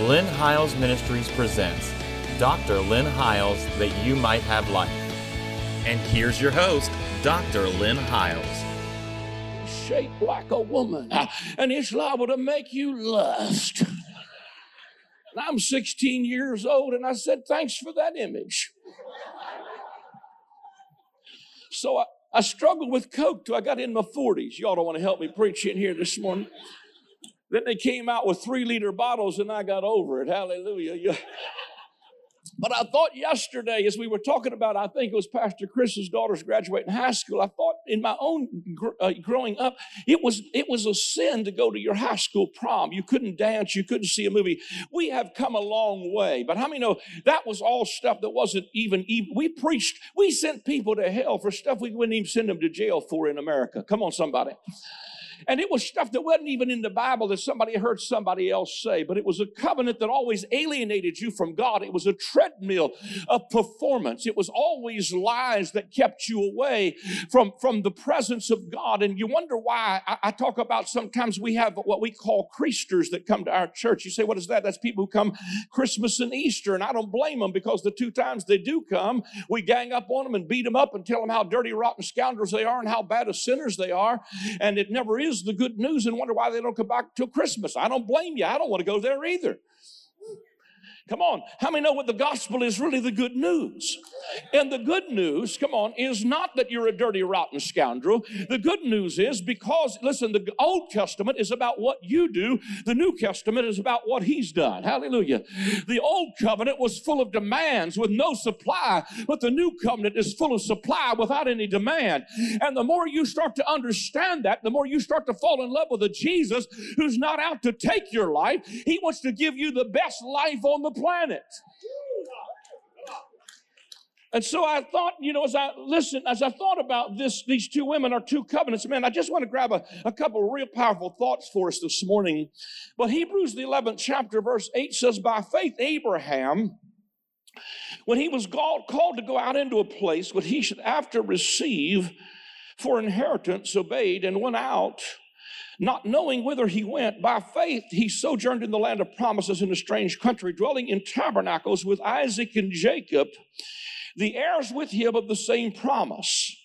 Lynn Hiles Ministries presents Dr. Lynn Hiles That You Might Have Life. And here's your host, Dr. Lynn Hiles. shaped like a woman, uh, and it's liable to make you lust. And I'm 16 years old, and I said, Thanks for that image. So I, I struggled with Coke till I got in my 40s. Y'all don't want to help me preach in here this morning. Then they came out with three liter bottles, and I got over it. Hallelujah. But I thought yesterday, as we were talking about, I think it was Pastor Chris's daughter's graduating high school. I thought in my own gr- uh, growing up, it was it was a sin to go to your high school prom. You couldn't dance, you couldn't see a movie. We have come a long way, but how many know that was all stuff that wasn't even even. We preached, we sent people to hell for stuff we wouldn't even send them to jail for in America. Come on, somebody. And it was stuff that wasn't even in the Bible that somebody heard somebody else say, but it was a covenant that always alienated you from God. It was a treadmill of performance. It was always lies that kept you away from, from the presence of God. And you wonder why I, I talk about sometimes we have what we call creasters that come to our church. You say, what is that? That's people who come Christmas and Easter. And I don't blame them because the two times they do come, we gang up on them and beat them up and tell them how dirty, rotten scoundrels they are and how bad of sinners they are. And it never is the good news and wonder why they don't come back till Christmas. I don't blame you. I don't want to go there either. Come on. How many know what the gospel is really the good news? And the good news, come on, is not that you're a dirty, rotten scoundrel. The good news is because, listen, the Old Testament is about what you do, the New Testament is about what He's done. Hallelujah. The Old Covenant was full of demands with no supply, but the New Covenant is full of supply without any demand. And the more you start to understand that, the more you start to fall in love with a Jesus who's not out to take your life. He wants to give you the best life on the planet. And so I thought, you know, as I listened, as I thought about this, these two women are two covenants, man, I just want to grab a, a couple real powerful thoughts for us this morning. But Hebrews, the 11th chapter, verse 8 says, By faith, Abraham, when he was called, called to go out into a place what he should after receive for inheritance, obeyed and went out not knowing whither he went. By faith, he sojourned in the land of promises in a strange country, dwelling in tabernacles with Isaac and Jacob, the heirs with him of the same promise.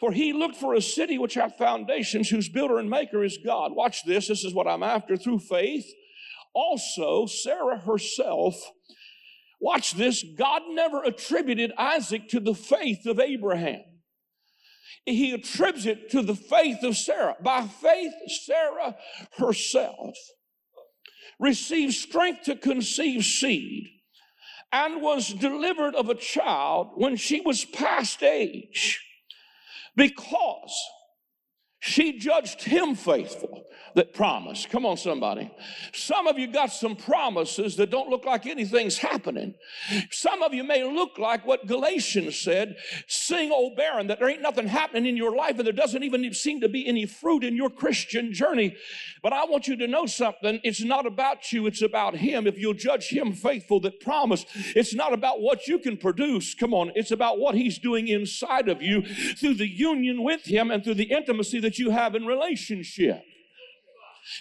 For he looked for a city which hath foundations, whose builder and maker is God. Watch this. This is what I'm after. Through faith, also Sarah herself. Watch this. God never attributed Isaac to the faith of Abraham he attributes it to the faith of Sarah. By faith, Sarah herself received strength to conceive seed and was delivered of a child when she was past age because she judged him faithful that promised. Come on, somebody. Some of you got some promises that don't look like anything's happening. Some of you may look like what Galatians said sing, O barren, that there ain't nothing happening in your life and there doesn't even seem to be any fruit in your Christian journey. But I want you to know something. It's not about you, it's about Him. If you'll judge Him faithful that promised, it's not about what you can produce. Come on, it's about what He's doing inside of you through the union with Him and through the intimacy that you have in relationship.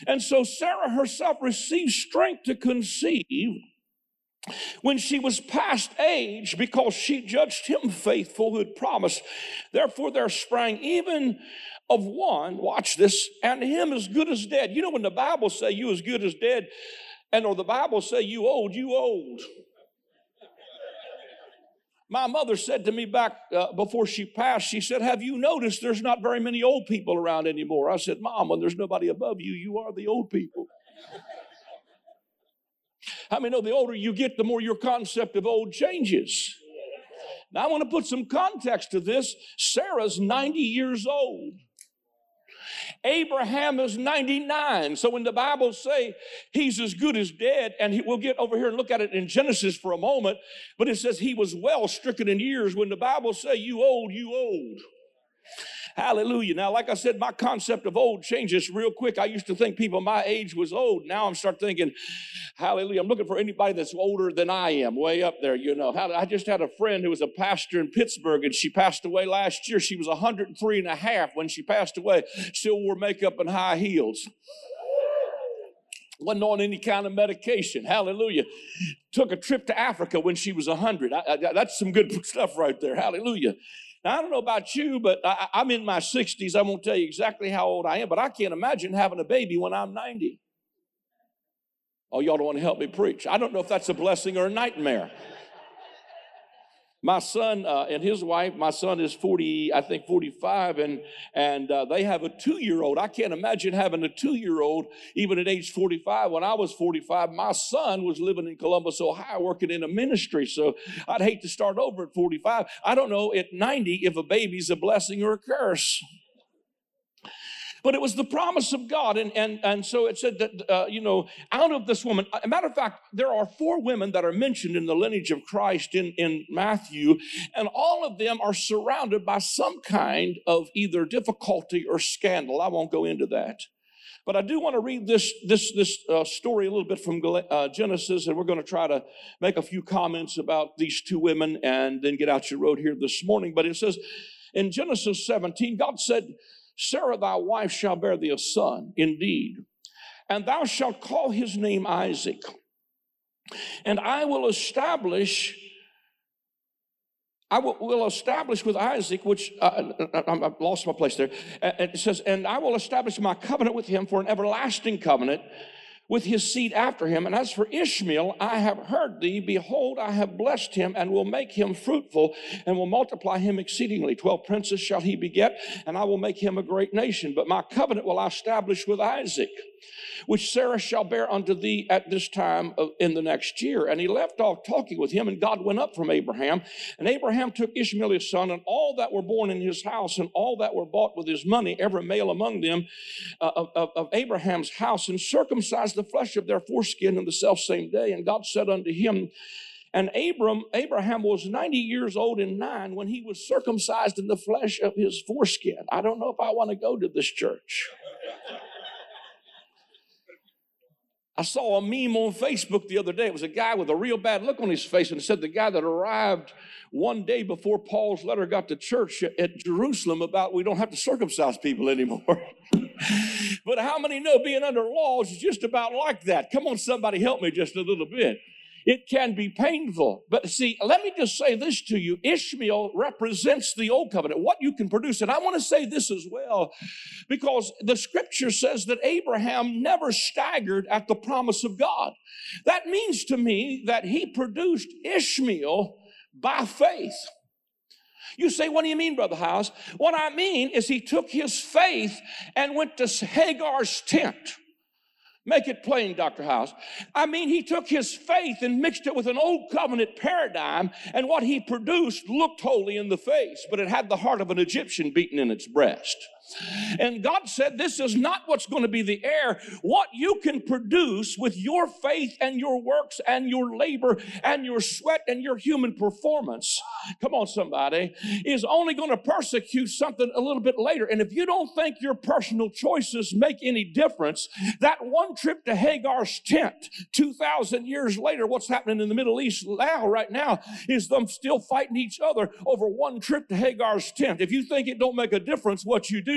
And so Sarah herself received strength to conceive when she was past age because she judged him faithful who had promised. Therefore, there sprang even of one, watch this, and him as good as dead. You know, when the Bible say you as good as dead, and or the Bible say you old, you old. My mother said to me back uh, before she passed, she said, Have you noticed there's not very many old people around anymore? I said, Mom, when there's nobody above you, you are the old people. How many know the older you get, the more your concept of old changes? Now, I want to put some context to this. Sarah's 90 years old. Abraham is 99. So when the Bible say he's as good as dead, and he, we'll get over here and look at it in Genesis for a moment, but it says he was well stricken in years. When the Bible say you old, you old. Hallelujah. Now, like I said, my concept of old changes real quick. I used to think people my age was old. Now I'm start thinking, hallelujah. I'm looking for anybody that's older than I am, way up there, you know. I just had a friend who was a pastor in Pittsburgh and she passed away last year. She was 103 and a half when she passed away, still wore makeup and high heels. wasn't on any kind of medication. Hallelujah. Took a trip to Africa when she was 100. I, I, that's some good stuff right there. Hallelujah. Now, I don't know about you, but I, I'm in my 60s. I won't tell you exactly how old I am, but I can't imagine having a baby when I'm 90. Oh, y'all don't want to help me preach. I don't know if that's a blessing or a nightmare. My son uh, and his wife, my son is 40, I think 45, and, and uh, they have a two year old. I can't imagine having a two year old even at age 45. When I was 45, my son was living in Columbus, Ohio, working in a ministry. So I'd hate to start over at 45. I don't know at 90 if a baby's a blessing or a curse. But it was the promise of God. And, and, and so it said that, uh, you know, out of this woman, a matter of fact, there are four women that are mentioned in the lineage of Christ in, in Matthew, and all of them are surrounded by some kind of either difficulty or scandal. I won't go into that. But I do want to read this, this, this uh, story a little bit from uh, Genesis, and we're going to try to make a few comments about these two women and then get out your road here this morning. But it says in Genesis 17, God said, Sarah, thy wife, shall bear thee a son, indeed, and thou shalt call his name Isaac. And I will establish, I will, establish with Isaac, which uh, uh, uh, uh I, I, lost my place there. It says, and I will establish my covenant with him for an everlasting covenant with his seed after him. And as for Ishmael, I have heard thee. Behold, I have blessed him and will make him fruitful and will multiply him exceedingly. Twelve princes shall he beget, and I will make him a great nation. But my covenant will I establish with Isaac which Sarah shall bear unto thee at this time in the next year. And he left off talking with him, and God went up from Abraham. And Abraham took Ishmael his son, and all that were born in his house, and all that were bought with his money, every male among them uh, of, of, of Abraham's house, and circumcised the flesh of their foreskin in the self same day. And God said unto him, and Abram, Abraham was 90 years old and nine when he was circumcised in the flesh of his foreskin. I don't know if I want to go to this church. I saw a meme on Facebook the other day. It was a guy with a real bad look on his face, and it said the guy that arrived one day before Paul's letter got to church at Jerusalem about we don't have to circumcise people anymore. but how many know being under laws is just about like that? Come on, somebody help me just a little bit. It can be painful. But see, let me just say this to you Ishmael represents the old covenant, what you can produce. And I want to say this as well, because the scripture says that Abraham never staggered at the promise of God. That means to me that he produced Ishmael by faith. You say, what do you mean, Brother Hiles? What I mean is he took his faith and went to Hagar's tent. Make it plain, Dr. Hiles. I mean, he took his faith and mixed it with an old covenant paradigm, and what he produced looked holy in the face, but it had the heart of an Egyptian beaten in its breast. And God said, This is not what's going to be the heir. What you can produce with your faith and your works and your labor and your sweat and your human performance, come on, somebody, is only going to persecute something a little bit later. And if you don't think your personal choices make any difference, that one trip to Hagar's tent 2,000 years later, what's happening in the Middle East now, right now, is them still fighting each other over one trip to Hagar's tent. If you think it don't make a difference what you do,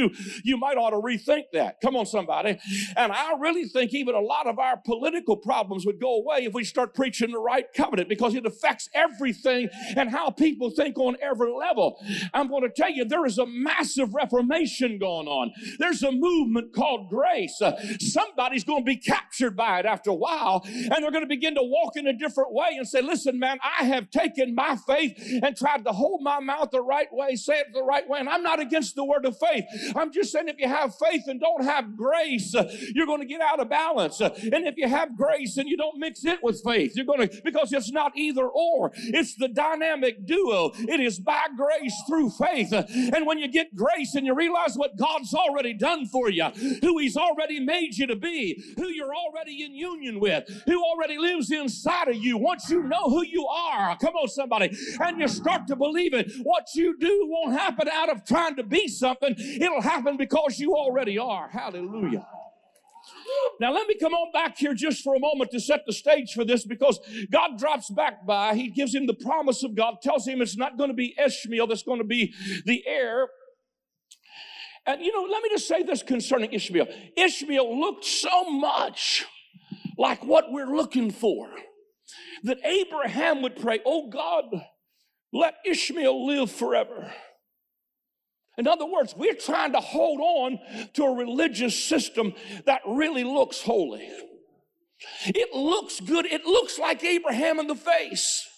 you might ought to rethink that. Come on, somebody. And I really think even a lot of our political problems would go away if we start preaching the right covenant because it affects everything and how people think on every level. I'm going to tell you, there is a massive reformation going on. There's a movement called grace. Uh, somebody's going to be captured by it after a while, and they're going to begin to walk in a different way and say, Listen, man, I have taken my faith and tried to hold my mouth the right way, say it the right way, and I'm not against the word of faith. I'm just saying if you have faith and don't have grace, uh, you're going to get out of balance. Uh, and if you have grace and you don't mix it with faith, you're going to, because it's not either or. It's the dynamic duo. It is by grace through faith. Uh, and when you get grace and you realize what God's already done for you, who He's already made you to be, who you're already in union with, who already lives inside of you, once you know who you are, come on, somebody, and you start to believe it, what you do won't happen out of trying to be something. It'll happen because you already are. Hallelujah. Now, let me come on back here just for a moment to set the stage for this because God drops back by. He gives him the promise of God, tells him it's not going to be Ishmael that's going to be the heir. And you know, let me just say this concerning Ishmael Ishmael looked so much like what we're looking for. That Abraham would pray, Oh God, let Ishmael live forever. In other words, we're trying to hold on to a religious system that really looks holy. It looks good. It looks like Abraham in the face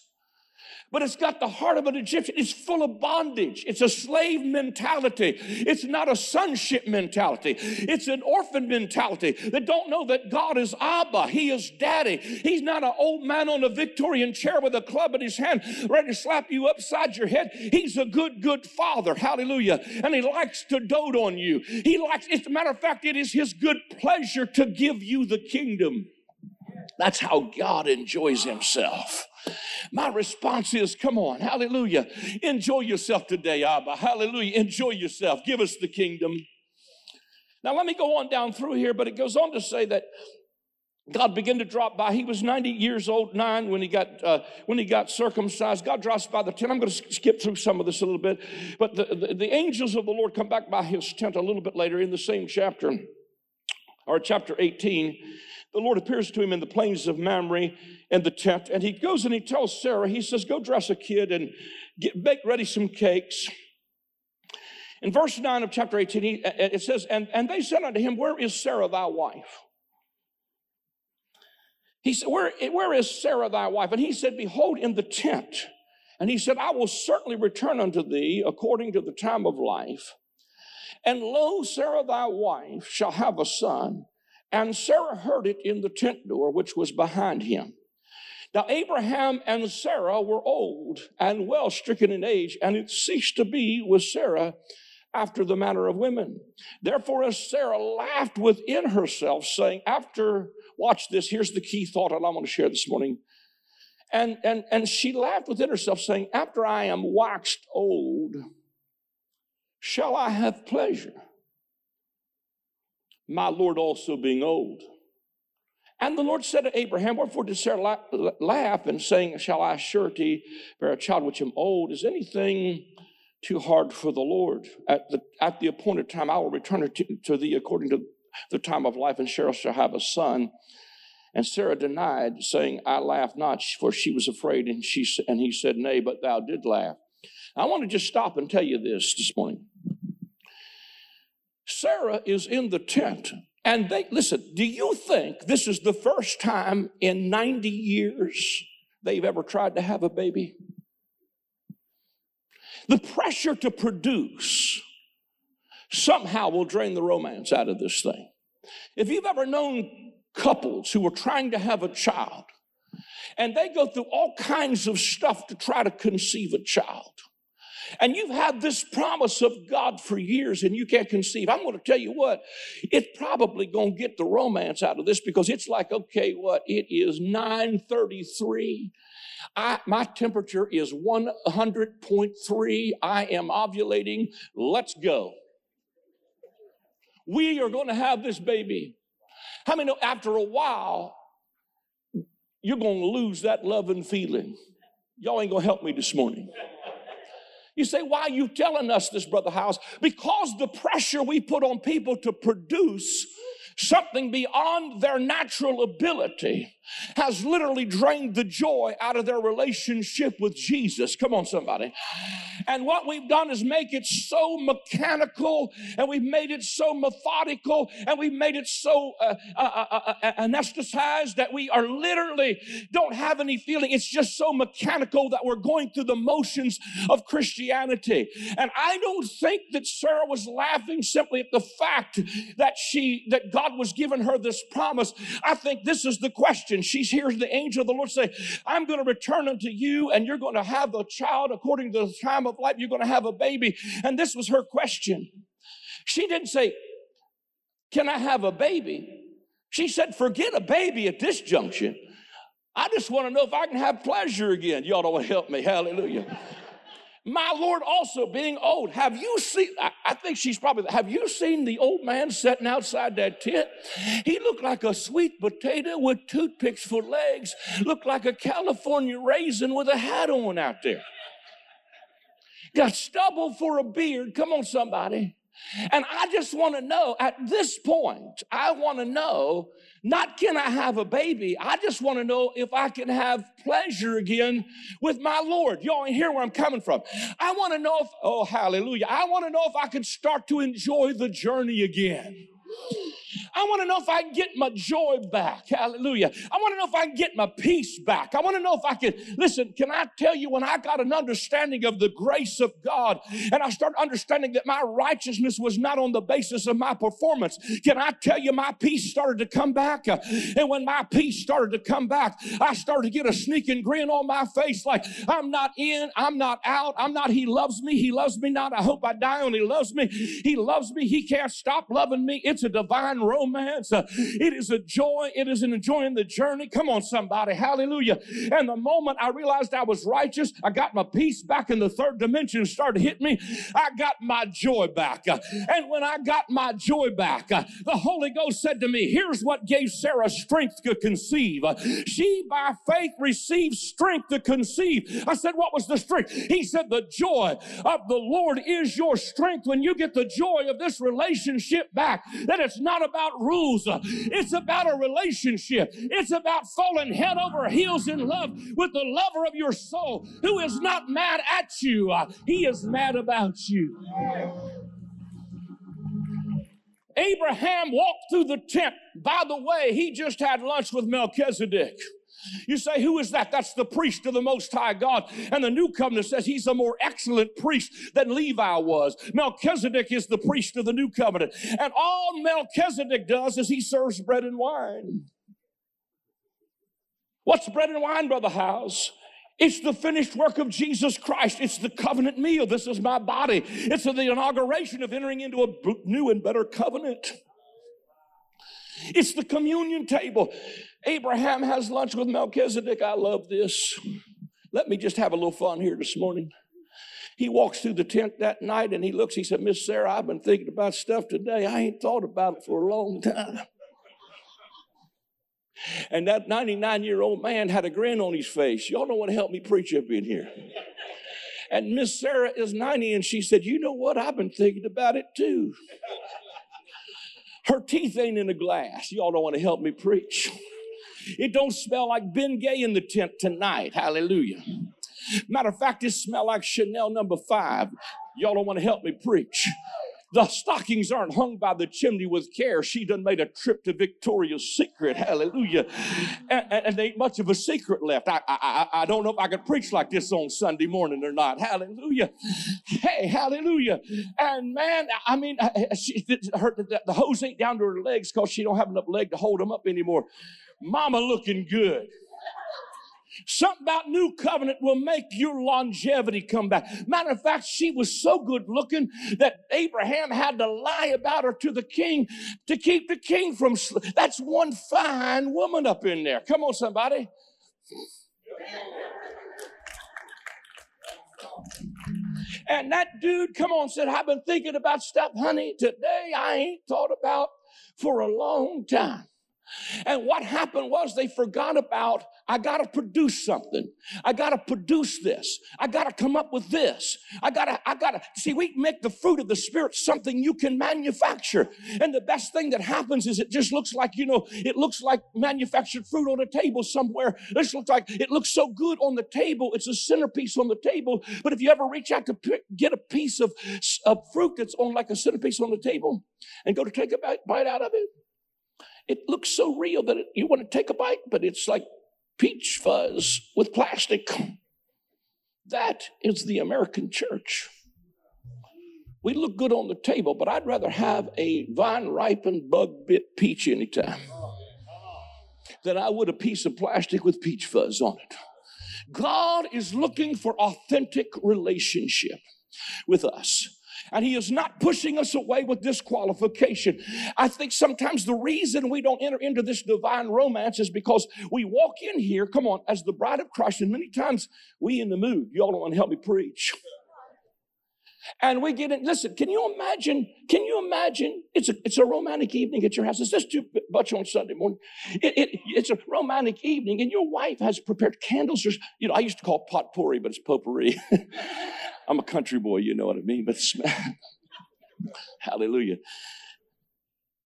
but it's got the heart of an Egyptian. It's full of bondage. It's a slave mentality. It's not a sonship mentality. It's an orphan mentality that don't know that God is Abba. He is daddy. He's not an old man on a Victorian chair with a club in his hand ready to slap you upside your head. He's a good, good father. Hallelujah. And he likes to dote on you. He likes, as a matter of fact, it is his good pleasure to give you the kingdom. That's how God enjoys himself. My response is, come on, hallelujah. Enjoy yourself today, Abba. Hallelujah. Enjoy yourself. Give us the kingdom. Now, let me go on down through here, but it goes on to say that God began to drop by. He was 90 years old, nine, when he got uh, when he got circumcised. God drops by the tent. I'm going to skip through some of this a little bit, but the, the, the angels of the Lord come back by his tent a little bit later in the same chapter, or chapter 18 the Lord appears to him in the plains of Mamre in the tent, and he goes and he tells Sarah, he says, Go dress a kid and get, bake ready some cakes. In verse 9 of chapter 18, he, uh, uh, it says, and, and they said unto him, Where is Sarah thy wife? He said, where, where is Sarah thy wife? And he said, Behold, in the tent. And he said, I will certainly return unto thee according to the time of life. And lo, Sarah thy wife shall have a son. And Sarah heard it in the tent door, which was behind him. Now, Abraham and Sarah were old and well stricken in age, and it ceased to be with Sarah after the manner of women. Therefore, as Sarah laughed within herself, saying, After, watch this, here's the key thought that I want to share this morning. And, and, and she laughed within herself, saying, After I am waxed old, shall I have pleasure? My Lord also being old. And the Lord said to Abraham, Wherefore did Sarah laugh and saying, Shall I surety bear a child which am old? Is anything too hard for the Lord? At the, at the appointed time, I will return to, to thee according to the time of life, and Sarah shall have a son. And Sarah denied, saying, I laugh not, for she was afraid. And, she, and he said, Nay, but thou did laugh. I want to just stop and tell you this this morning. Sarah is in the tent. And they, listen, do you think this is the first time in 90 years they've ever tried to have a baby? The pressure to produce somehow will drain the romance out of this thing. If you've ever known couples who are trying to have a child and they go through all kinds of stuff to try to conceive a child, and you've had this promise of God for years and you can't conceive. I'm going to tell you what, it's probably going to get the romance out of this because it's like, okay, what? It is 933. I, my temperature is 100.3. I am ovulating. Let's go. We are going to have this baby. How many know after a while, you're going to lose that love and feeling? Y'all ain't going to help me this morning. You say, why are you telling us this, Brother Hiles? Because the pressure we put on people to produce something beyond their natural ability has literally drained the joy out of their relationship with Jesus. Come on, somebody. And what we've done is make it so mechanical and we've made it so methodical and we've made it so uh, uh, uh, uh anesthetized that we are literally don't have any feeling. It's just so mechanical that we're going through the motions of Christianity. And I don't think that Sarah was laughing simply at the fact that she, that God was giving her this promise. I think this is the question and she hears the angel of the Lord say, I'm going to return unto you and you're going to have a child according to the time of life. You're going to have a baby. And this was her question. She didn't say, Can I have a baby? She said, Forget a baby at this junction. I just want to know if I can have pleasure again. Y'all don't want to help me. Hallelujah my Lord also being old. Have you seen, I, I, think she's probably, have you seen the old man sitting outside that tent? He looked like a sweet potato with toothpicks for legs, looked like a California raisin with a hat on out there. Got stubble for a beard. Come on, somebody. And I just want to know at this point, I want to know not can I have a baby, I just want to know if I can have pleasure again with my Lord. Y'all hear where I'm coming from. I want to know if, oh, hallelujah, I want to know if I can start to enjoy the journey again. I want to know if I can get my joy back. Hallelujah. I want to know if I can get my peace back. I want to know if I can, listen, can I tell you when I got an understanding of the grace of God and I started understanding that my righteousness was not on the basis of my performance, can I tell you my peace started to come back? And when my peace started to come back, I started to get a sneaking grin on my face like I'm not in, I'm not out, I'm not, he loves me, he loves me not. I hope I die and he loves me. He loves me, he can't stop loving me. It's a divine romance. Uh, it is a joy. It is an enjoying the journey. Come on, somebody. Hallelujah. And the moment I realized I was righteous, I got my peace back in the third dimension started to hit me. I got my joy back. Uh, and when I got my joy back, uh, the Holy Ghost said to me, Here's what gave Sarah strength to conceive. She, by faith, received strength to conceive. I said, What was the strength? He said, The joy of the Lord is your strength. When you get the joy of this relationship back, that it's not about rules, it's about a relationship. It's about falling head over heels in love with the lover of your soul who is not mad at you, he is mad about you. Abraham walked through the tent. By the way, he just had lunch with Melchizedek. You say, who is that? That's the priest of the Most High God. And the new covenant says he's a more excellent priest than Levi was. Melchizedek is the priest of the new covenant. And all Melchizedek does is he serves bread and wine. What's bread and wine, Brother Hiles? It's the finished work of Jesus Christ. It's the covenant meal. This is my body. It's the inauguration of entering into a new and better covenant. It's the communion table. Abraham has lunch with Melchizedek. I love this. Let me just have a little fun here this morning. He walks through the tent that night and he looks, he said, Miss Sarah, I've been thinking about stuff today. I ain't thought about it for a long time. And that 99 year old man had a grin on his face. Y'all don't want to help me preach up in here. And Miss Sarah is 90 and she said, You know what? I've been thinking about it too. Her teeth ain't in a glass. Y'all don't want to help me preach. It don't smell like Ben Gay in the tent tonight. Hallelujah. Matter of fact, it smell like Chanel number five. Y'all don't want to help me preach. The stockings aren't hung by the chimney with care. She done made a trip to Victoria's Secret. Hallelujah. And, and, ain't much of a secret left. I, I, I don't know if I could preach like this on Sunday morning or not. Hallelujah. Hey, hallelujah. And man, I mean, she, her, the, the hose ain't down to her legs because she don't have enough leg to hold them up anymore. Mama looking good. Something about new covenant will make your longevity come back. Matter of fact, she was so good looking that Abraham had to lie about her to the king to keep the king from. Sl- That's one fine woman up in there. Come on, somebody. And that dude, come on, said, I've been thinking about stuff, honey, today I ain't thought about for a long time. And what happened was they forgot about, I got to produce something. I got to produce this. I got to come up with this. I got to, I got to, see, we make the fruit of the Spirit something you can manufacture. And the best thing that happens is it just looks like, you know, it looks like manufactured fruit on a table somewhere. This looks like, it looks so good on the table. It's a centerpiece on the table. But if you ever reach out to get a piece of, of fruit that's on like a centerpiece on the table and go to take a bite, bite out of it, it looks so real that it, you want to take a bite, but it's like peach fuzz with plastic. That is the American church. We look good on the table, but I'd rather have a vine ripened, bug bit peach anytime than I would a piece of plastic with peach fuzz on it. God is looking for authentic relationship with us. And he is not pushing us away with disqualification. I think sometimes the reason we don't enter into this divine romance is because we walk in here, come on, as the bride of Christ, and many times we in the mood. Y'all don't want to help me preach. And we get in. Listen, can you imagine? Can you imagine? It's a it's a romantic evening at your house. It's just too much on Sunday morning. It, it, it's a romantic evening, and your wife has prepared candles. You know, I used to call it potpourri, but it's potpourri. I'm a country boy, you know what I mean. But smell, Hallelujah.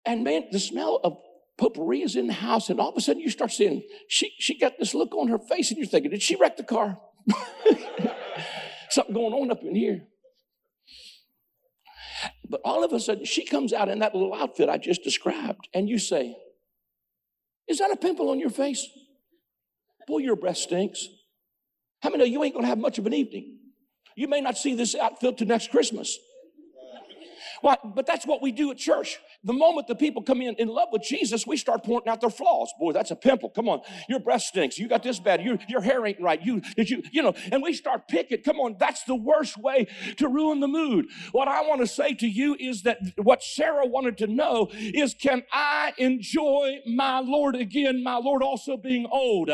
And man, the smell of potpourri is in the house, and all of a sudden you start seeing she she got this look on her face, and you're thinking, did she wreck the car? Something going on up in here. But all of a sudden, she comes out in that little outfit I just described, and you say, Is that a pimple on your face? Boy, your breath stinks. How many of you ain't gonna have much of an evening? You may not see this outfit till next Christmas. Why? But that's what we do at church. The moment the people come in in love with Jesus, we start pointing out their flaws. Boy, that's a pimple. Come on, your breath stinks. You got this bad. Your, your hair ain't right. You did you you know? And we start picking. Come on, that's the worst way to ruin the mood. What I want to say to you is that what Sarah wanted to know is, can I enjoy my Lord again? My Lord also being old.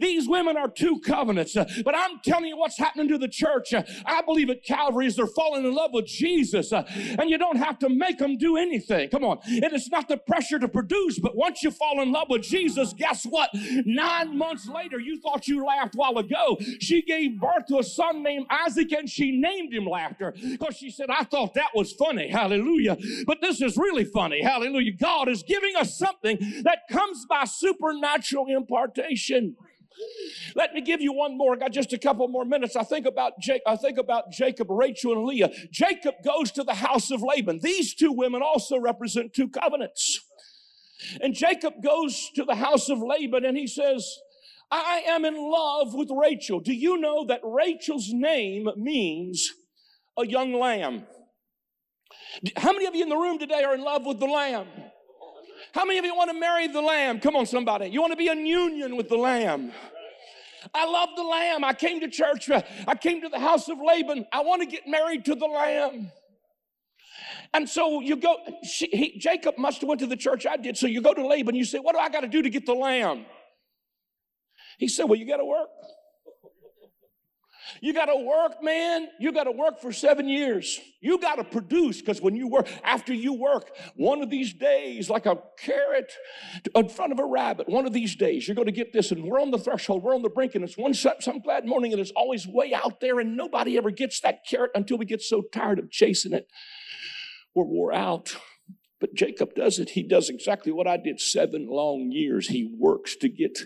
These women are two covenants, but I'm telling you what's happening to the church. I believe at Calvary is they're falling in love with Jesus, and you don't have to make them do anything. Come on on. It is not the pressure to produce, but once you fall in love with Jesus, guess what? Nine months later, you thought you laughed while ago. She gave birth to a son named Isaac and she named him Laughter because she said, I thought that was funny. Hallelujah. But this is really funny. Hallelujah. God is giving us something that comes by supernatural impartation. Let me give you one more. I got just a couple more minutes. I think about I think about Jacob, Rachel, and Leah. Jacob goes to the house of Laban. These two women also represent two covenants. And Jacob goes to the house of Laban and he says, I am in love with Rachel. Do you know that Rachel's name means a young lamb? How many of you in the room today are in love with the lamb? How many of you want to marry the lamb? Come on, somebody. You want to be in union with the lamb. I love the lamb. I came to church. Uh, I came to the house of Laban. I want to get married to the lamb. And so you go, she, he, Jacob must have went to the church I did. So you go to Laban, you say, what do I got to do to get the lamb? He said, well, you got to work. You got to work, man. You got to work for seven years. You got to produce because when you work, after you work, one of these days, like a carrot in front of a rabbit, one of these days, you're going to get this. And we're on the threshold, we're on the brink, and it's one some glad morning, and it's always way out there, and nobody ever gets that carrot until we get so tired of chasing it. We're wore out. But Jacob does it. He does exactly what I did seven long years. He works to get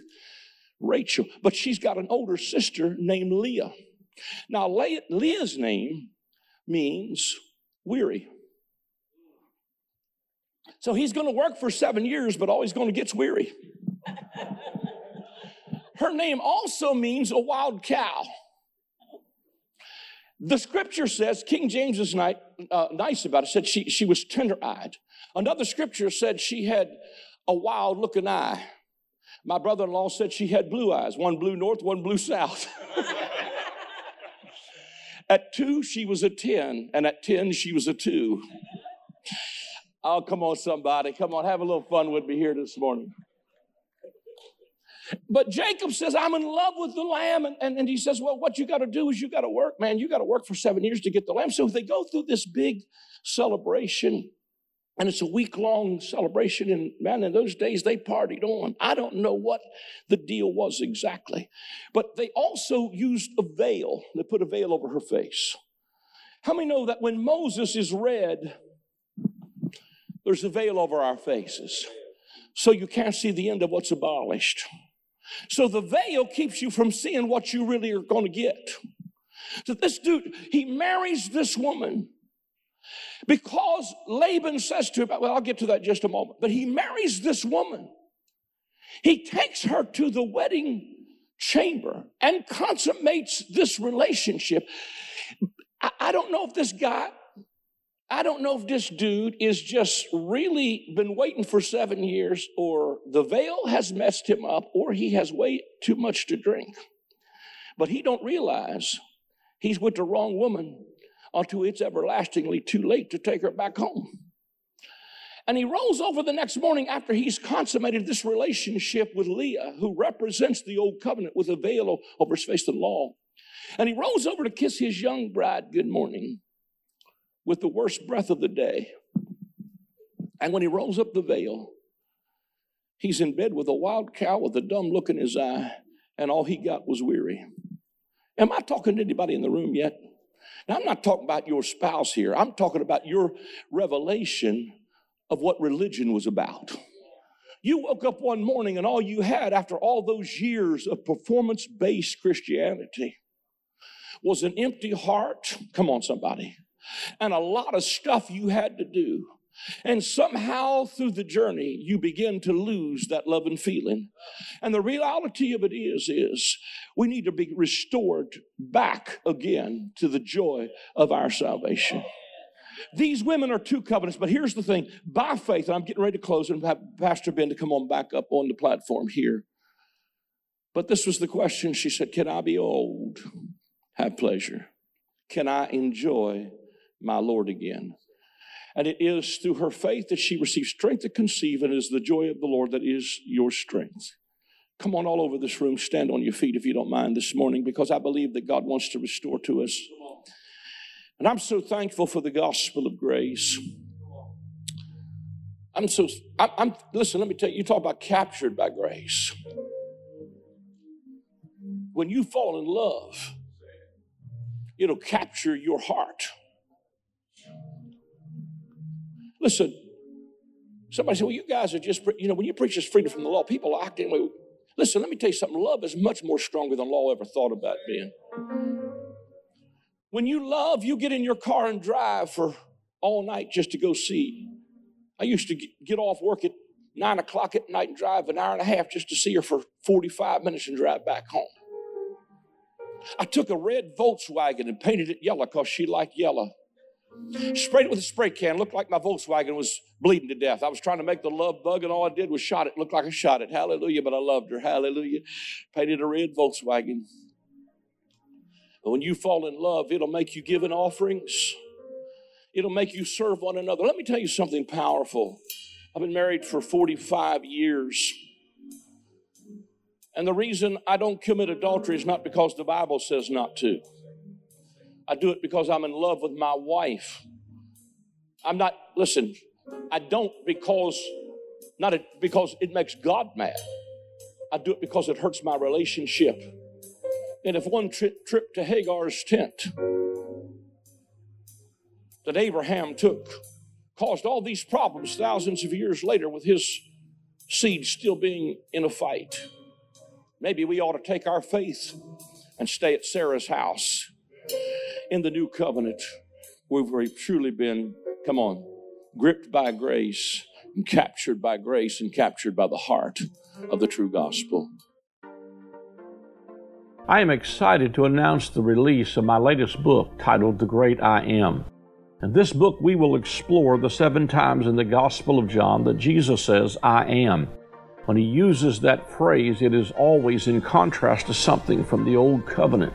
Rachel. But she's got an older sister named Leah. Now, Leah's name means weary. So he's going to work for seven years, but all he's going to get's weary. Her name also means a wild cow. The scripture says, King James is nice, uh, nice about it, said she, she was tender eyed. Another scripture said she had a wild looking eye. My brother in law said she had blue eyes, one blue north, one blue south. At two, she was a 10, and at 10, she was a two. Oh, come on, somebody. Come on, have a little fun with me here this morning. But Jacob says, I'm in love with the lamb. And, and, and he says, Well, what you got to do is you got to work, man. You got to work for seven years to get the lamb. So they go through this big celebration. And it's a week long celebration. And man, in those days, they partied on. I don't know what the deal was exactly. But they also used a veil. They put a veil over her face. How many know that when Moses is read, there's a veil over our faces? So you can't see the end of what's abolished. So the veil keeps you from seeing what you really are going to get. So this dude, he marries this woman because Laban says to him, well, I'll get to that just a moment, but he marries this woman. He takes her to the wedding chamber and consummates this relationship. I, I don't know if this guy, I don't know if this dude is just really been waiting for seven years or the veil has messed him up or he has way too much to drink. But he don't realize he's with the wrong woman until it's everlastingly too late to take her back home. And he rolls over the next morning after he's consummated this relationship with Leah, who represents the old covenant with a veil over his face, the law. And he rolls over to kiss his young bride good morning with the worst breath of the day. And when he rolls up the veil, he's in bed with a wild cow with a dumb look in his eye, and all he got was weary. Am I talking to anybody in the room yet? Now, I'm not talking about your spouse here. I'm talking about your revelation of what religion was about. You woke up one morning and all you had after all those years of performance based Christianity was an empty heart. Come on, somebody. And a lot of stuff you had to do. And somehow through the journey, you begin to lose that love and feeling. And the reality of it is, is we need to be restored back again to the joy of our salvation. These women are two covenants, but here's the thing by faith, and I'm getting ready to close and have Pastor Ben to come on back up on the platform here. But this was the question. She said, Can I be old? Have pleasure. Can I enjoy my Lord again? And it is through her faith that she receives strength to conceive, and it is the joy of the Lord that is your strength. Come on, all over this room, stand on your feet if you don't mind this morning, because I believe that God wants to restore to us. And I'm so thankful for the gospel of grace. I'm so, I'm, I'm listen, let me tell you, you talk about captured by grace. When you fall in love, it'll capture your heart. Listen, somebody said, well, you guys are just, you know, when you preach this freedom from the law, people are acting. Listen, let me tell you something. Love is much more stronger than law ever thought about being. When you love, you get in your car and drive for all night just to go see. I used to get off work at nine o'clock at night and drive an hour and a half just to see her for 45 minutes and drive back home. I took a red Volkswagen and painted it yellow because she liked yellow. Sprayed it with a spray can. Looked like my Volkswagen was bleeding to death. I was trying to make the love bug, and all I did was shot it. Looked like I shot it. Hallelujah. But I loved her. Hallelujah. Painted a red Volkswagen. But when you fall in love, it'll make you give in offerings. It'll make you serve one another. Let me tell you something powerful. I've been married for 45 years. And the reason I don't commit adultery is not because the Bible says not to. I do it because I'm in love with my wife. I'm not, listen, I don't because, not because it makes God mad. I do it because it hurts my relationship. And if one trip, trip to Hagar's tent that Abraham took caused all these problems thousands of years later with his seed still being in a fight, maybe we ought to take our faith and stay at Sarah's house in the new covenant we've truly been, come on, gripped by grace and captured by grace and captured by the heart of the true gospel. I am excited to announce the release of my latest book titled The Great I Am. In this book, we will explore the seven times in the Gospel of John that Jesus says, I am. When he uses that phrase, it is always in contrast to something from the Old Covenant.